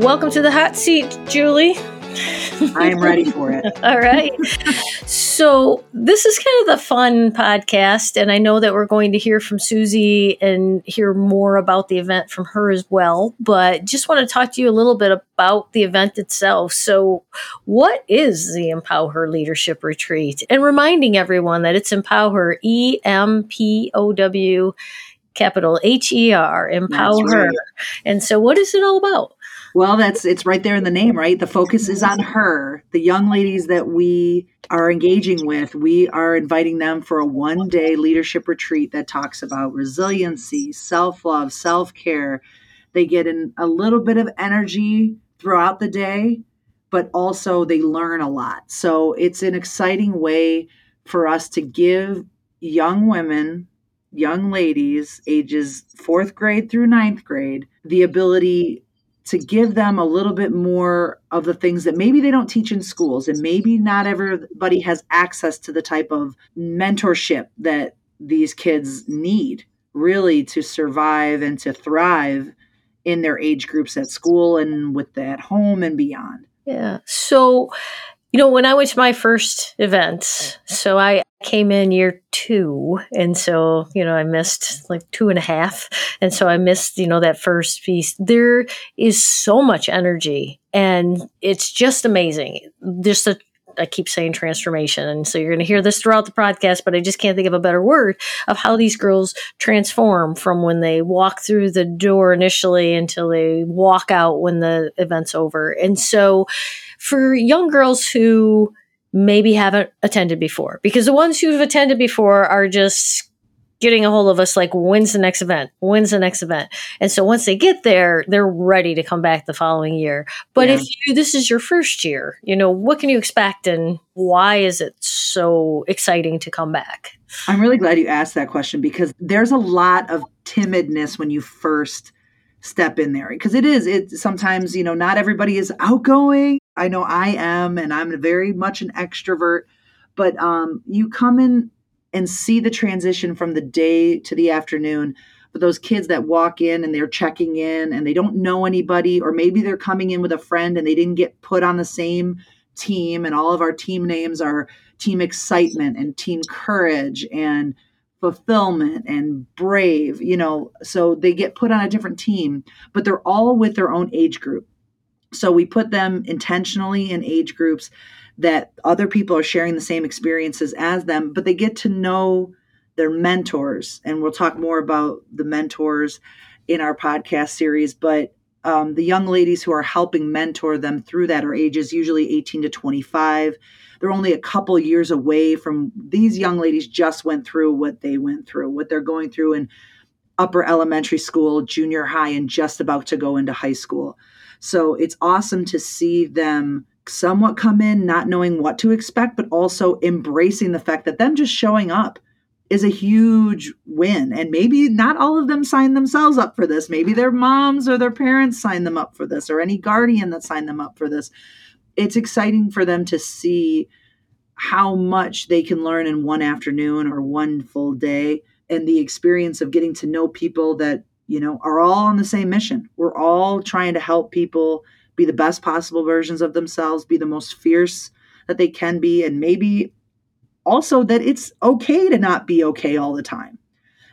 Welcome to the hot seat, Julie. I am ready for it. All right. So, this is kind of the fun podcast, and I know that we're going to hear from Susie and hear more about the event from her as well. But just want to talk to you a little bit about the event itself. So, what is the Empower Leadership Retreat? And reminding everyone that it's Empower, E M P O W, capital H E R, Empower. right. And so, what is it all about? Well, that's it's right there in the name, right? The focus is on mm-hmm. her. The young ladies that we are engaging with, we are inviting them for a one day leadership retreat that talks about resiliency, self love, self care. They get in a little bit of energy throughout the day, but also they learn a lot. So it's an exciting way for us to give young women, young ladies, ages fourth grade through ninth grade, the ability to give them a little bit more of the things that maybe they don't teach in schools and maybe not everybody has access to the type of mentorship that these kids need really to survive and to thrive in their age groups at school and with the, at home and beyond. Yeah. So, you know, when I went to my first event, mm-hmm. so I came in year two. And so, you know, I missed like two and a half. And so I missed, you know, that first piece. There is so much energy and it's just amazing. Just a I keep saying transformation. And so you're going to hear this throughout the podcast, but I just can't think of a better word of how these girls transform from when they walk through the door initially until they walk out when the event's over. And so for young girls who maybe haven't attended before, because the ones who've attended before are just getting a hold of us like when's the next event? When's the next event? And so once they get there they're ready to come back the following year. But Yeah. if you this is your first year you know what can you expect and why is it so exciting to come back? I'm really glad you asked that question because there's a lot of timidness when you first step in there because it is it sometimes you know not everybody is outgoing. I know i am and i'm very much an extrovert but um you come in and see the transition from the day to the afternoon but those kids that walk in and they're checking in and they don't know anybody or maybe they're coming in with a friend and they didn't get put on the same team and all of our team names are team excitement and team courage and fulfillment and brave you know so they get put on a different team but they're all with their own age group. So we put them intentionally in age groups that other people are sharing the same experiences as them but they get to know their mentors and we'll talk more about the mentors in our podcast series but um, the young ladies who are helping mentor them through that are ages usually 18 to 25 they're only a couple years away from these young ladies just went through what they went through what they're going through in upper elementary school junior high and just about to go into high school. So it's awesome to see them somewhat come in not knowing what to expect but also embracing the fact that them just showing up is a huge win. And maybe not all of them signed themselves up for this. Maybe their moms or their parents signed them up for this or any guardian that signed them up for this. It's exciting for them to see how much they can learn in one afternoon or one full day and the experience of getting to know people that you know are all on the same mission. We're all trying to help people be the best possible versions of themselves be the most fierce that they can be and maybe also that it's okay to not be okay all the time.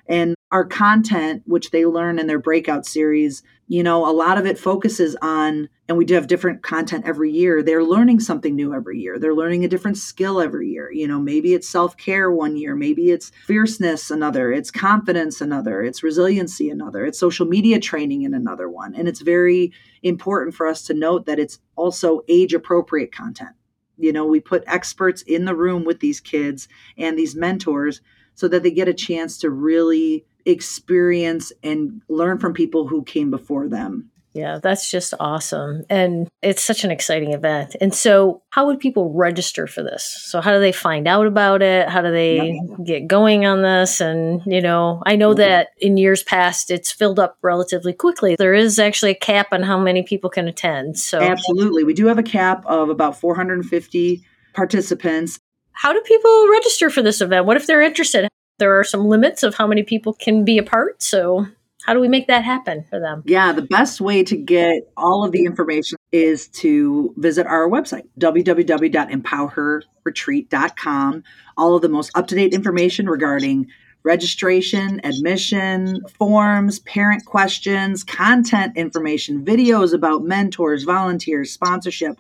And our content which they learn in their breakout series you know a lot of it focuses on and we do have different content every year they're learning something new every year. They're learning a different skill every year. You know maybe it's self-care one year maybe it's fierceness another it's confidence another it's resiliency another it's social media training in another one. And it's very important for us to note that it's also age appropriate content you know we put experts in the room with these kids and these mentors so that they get a chance to really experience and learn from people who came before them yeah that's just awesome. And it's such an exciting event. And so how would people register for this? So how do they find out about it? How do they get going on this? And you know i know mm-hmm. that in years past it's filled up relatively quickly. There is actually a cap on how many people can attend. So Absolutely. We do have a cap of about 450 participants. how do people register for this event? What if they're interested? There are some limits of how many people can be a part so how do we make that happen for them? Yeah, the best way to get all of the information is to visit our website, www.empowerretreat.com. All of the most up to date information regarding registration, admission, forms, parent questions, content information, videos about mentors, volunteers, sponsorship.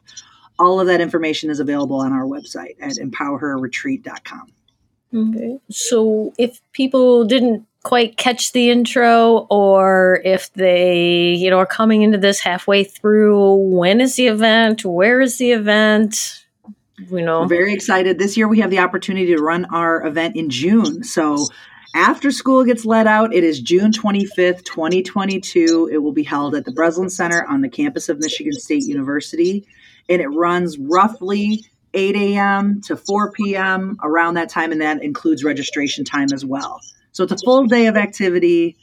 All of that information is available on our website at empowerretreat.com. Mm-hmm. Okay. So if people didn't quite catch the intro or if they, you know, are coming into this halfway through, when is the event? Where is the event? You know. We're very excited. This year we have the opportunity to run our event in June. So after school gets let out, it is June 25th, 2022. It will be held at the Breslin Center on the campus of Michigan State University. And it runs roughly 8 a.m. to 4 p.m. around that time, and that includes registration time as well. So it's a full day of activity,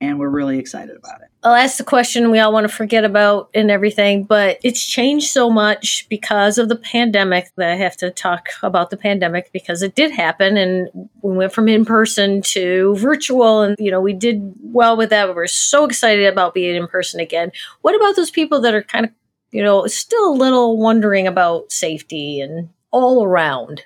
and we're really excited about it. I'll ask the question we all want to forget about and everything, but it's changed so much because of the pandemic that I have to talk about the pandemic because it did happen and we went from in person to virtual and you know we did well with that. We're so excited about being in person again. What about those people that are kind of you know still a little wondering about safety and all around?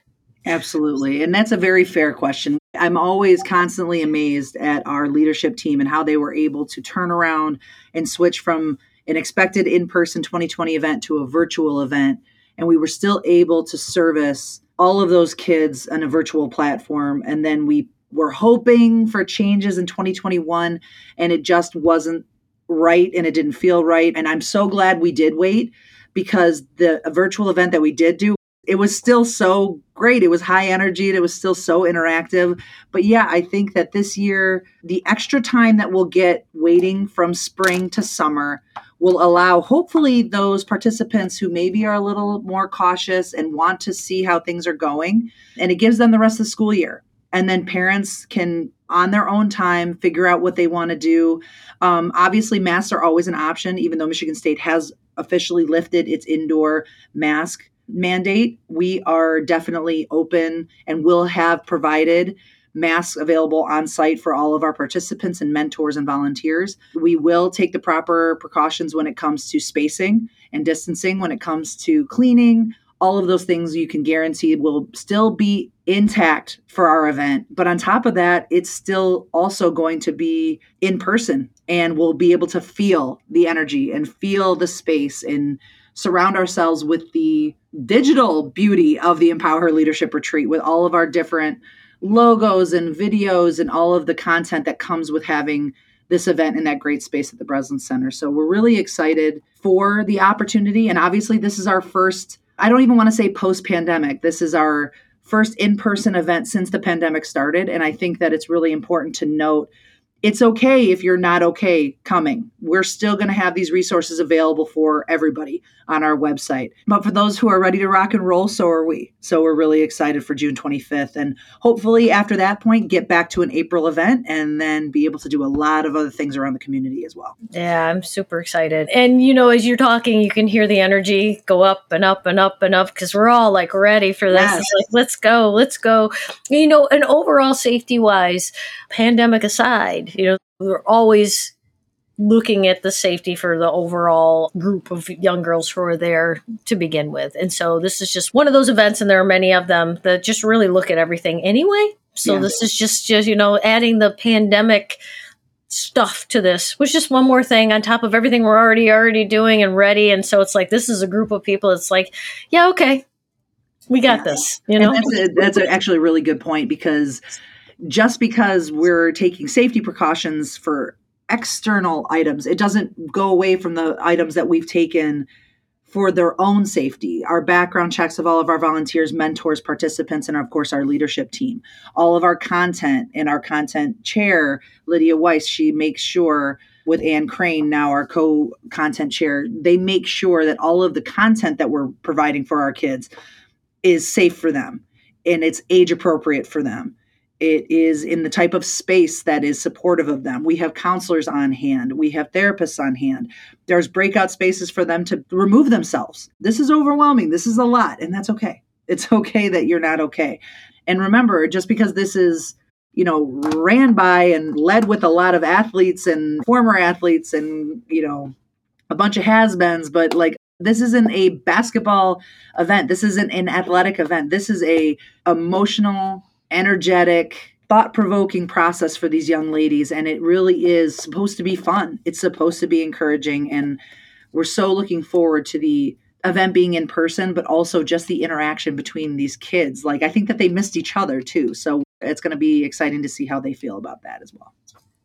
Absolutely. And that's a very fair question. I'm always constantly amazed at our leadership team and how they were able to turn around and switch from an expected in person 2020 event to a virtual event. And we were still able to service all of those kids on a virtual platform. And then we were hoping for changes in 2021, and it just wasn't right and it didn't feel right. And I'm so glad we did wait because the virtual event that we did do it was still so great. It was high energy and it was still so interactive. But yeah, I think that this year, the extra time that we'll get waiting from spring to summer will allow hopefully those participants who maybe are a little more cautious and want to see how things are going. And it gives them the rest of the school year. And then parents can, on their own time, figure out what they want to do. Um, obviously, masks are always an option, even though Michigan State has officially lifted its indoor mask mandate, we are definitely open and will have provided masks available on site for all of our participants and mentors and volunteers. We will take the proper precautions when it comes to spacing and distancing, when it comes to cleaning. All of those things you can guarantee will still be intact for our event. But on top of that, it's still also going to be in person and we'll be able to feel the energy and feel the space and surround ourselves with the digital beauty of the Empower Leadership Retreat with all of our different logos and videos and all of the content that comes with having this event in that great space at the Breslin Center. So we're really excited for the opportunity. And obviously, this is our first, I don't even want to say post pandemic, this is our first in person event since the pandemic started. And I think that it's really important to note it's okay if you're not okay coming. We're still going to have these resources available for everybody on our website. But for those who are ready to rock and roll, so are we. So we're really excited for June 25th. And hopefully, after that point, get back to an April event and then be able to do a lot of other things around the community as well. Yeah, I'm super excited. And, you know, as you're talking, you can hear the energy go up and up and up and up because we're all like ready for this. Yes. Like, let's go, let's go. You know, and overall, safety wise, pandemic aside, you know, we're always looking at the safety for the overall group of young girls who are there to begin with. And so this is just one of those events, and there are many of them that just really look at everything anyway. So yeah. this is just, just, you know, adding the pandemic stuff to this was just one more thing on top of everything we're already already doing and ready and so it's like this is a group of people it's like yeah okay we got yeah. this you know that's, a, that's a actually a really good point because just because we're taking safety precautions for external items, it doesn't go away from the items that we've taken for their own safety. Our background checks of all of our volunteers, mentors, participants, and of course our leadership team. All of our content and our content chair, Lydia Weiss, she makes sure with Ann Crane, now our co content chair, they make sure that all of the content that we're providing for our kids is safe for them and it's age appropriate for them it is in the type of space that is supportive of them. We have counselors on hand, we have therapists on hand. There's breakout spaces for them to remove themselves. This is overwhelming. This is a lot, and that's okay. It's okay that you're not okay. And remember, just because this is you know, ran by and led with a lot of athletes and former athletes and, you know, a bunch of has-beens, but like this isn't a basketball event. This isn't an athletic event. This is a emotional, energetic, thought-provoking process for these young ladies and it really is supposed to be fun. It's supposed to be encouraging and we're so looking forward to the event being in person but also just the interaction between these kids. Like I think that they missed each other too. So it's going to be exciting to see how they feel about that as well.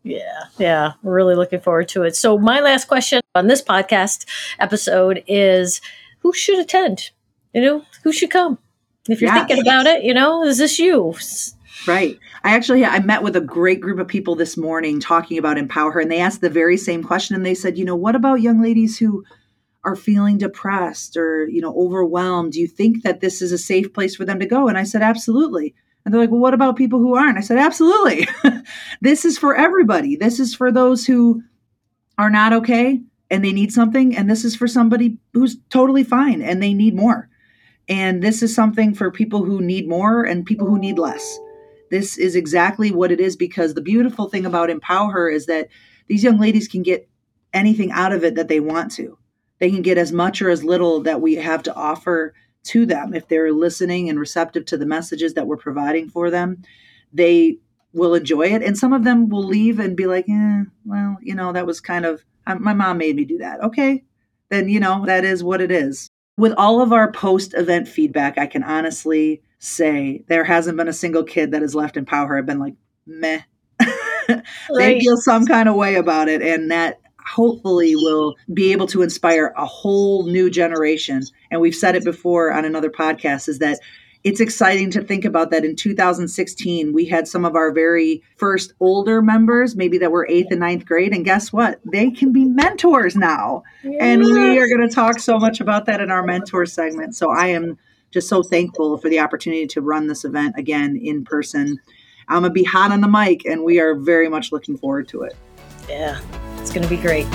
Yeah, yeah, we're really looking forward to it. So, my last question on this podcast episode is who should attend? You know, who should come? If you're yeah. thinking about it, you know, is this you? Right. I actually I met with a great group of people this morning talking about Empower Her and they asked the very same question and they said, "You know, what about young ladies who are feeling depressed or, you know, overwhelmed? Do you think that this is a safe place for them to go?" And I said, "Absolutely." And they're like, well, what about people who aren't? I said, absolutely. this is for everybody. This is for those who are not okay and they need something. And this is for somebody who's totally fine and they need more. And this is something for people who need more and people who need less. This is exactly what it is because the beautiful thing about Empower Her is that these young ladies can get anything out of it that they want to. They can get as much or as little that we have to offer to them if they're listening and receptive to the messages that we're providing for them they will enjoy it and some of them will leave and be like eh, well you know that was kind of my mom made me do that okay then you know that is what it is with all of our post event feedback i can honestly say there hasn't been a single kid that has left empower. I've been like meh. They feel some kind of way about it and that hopefully will be able to inspire a whole new generation. And we've said it before on another podcast is that it's exciting to think about that in 2016 we had some of our very first older members maybe that were eighth and ninth grade and guess what? They can be mentors now. Yes. and we are going to talk so much about that in our mentor segment. So i am just so thankful for the opportunity to run this event again in person. I'm going to be hot on the mic and we are very much looking forward to it. Yeah it's going to be great.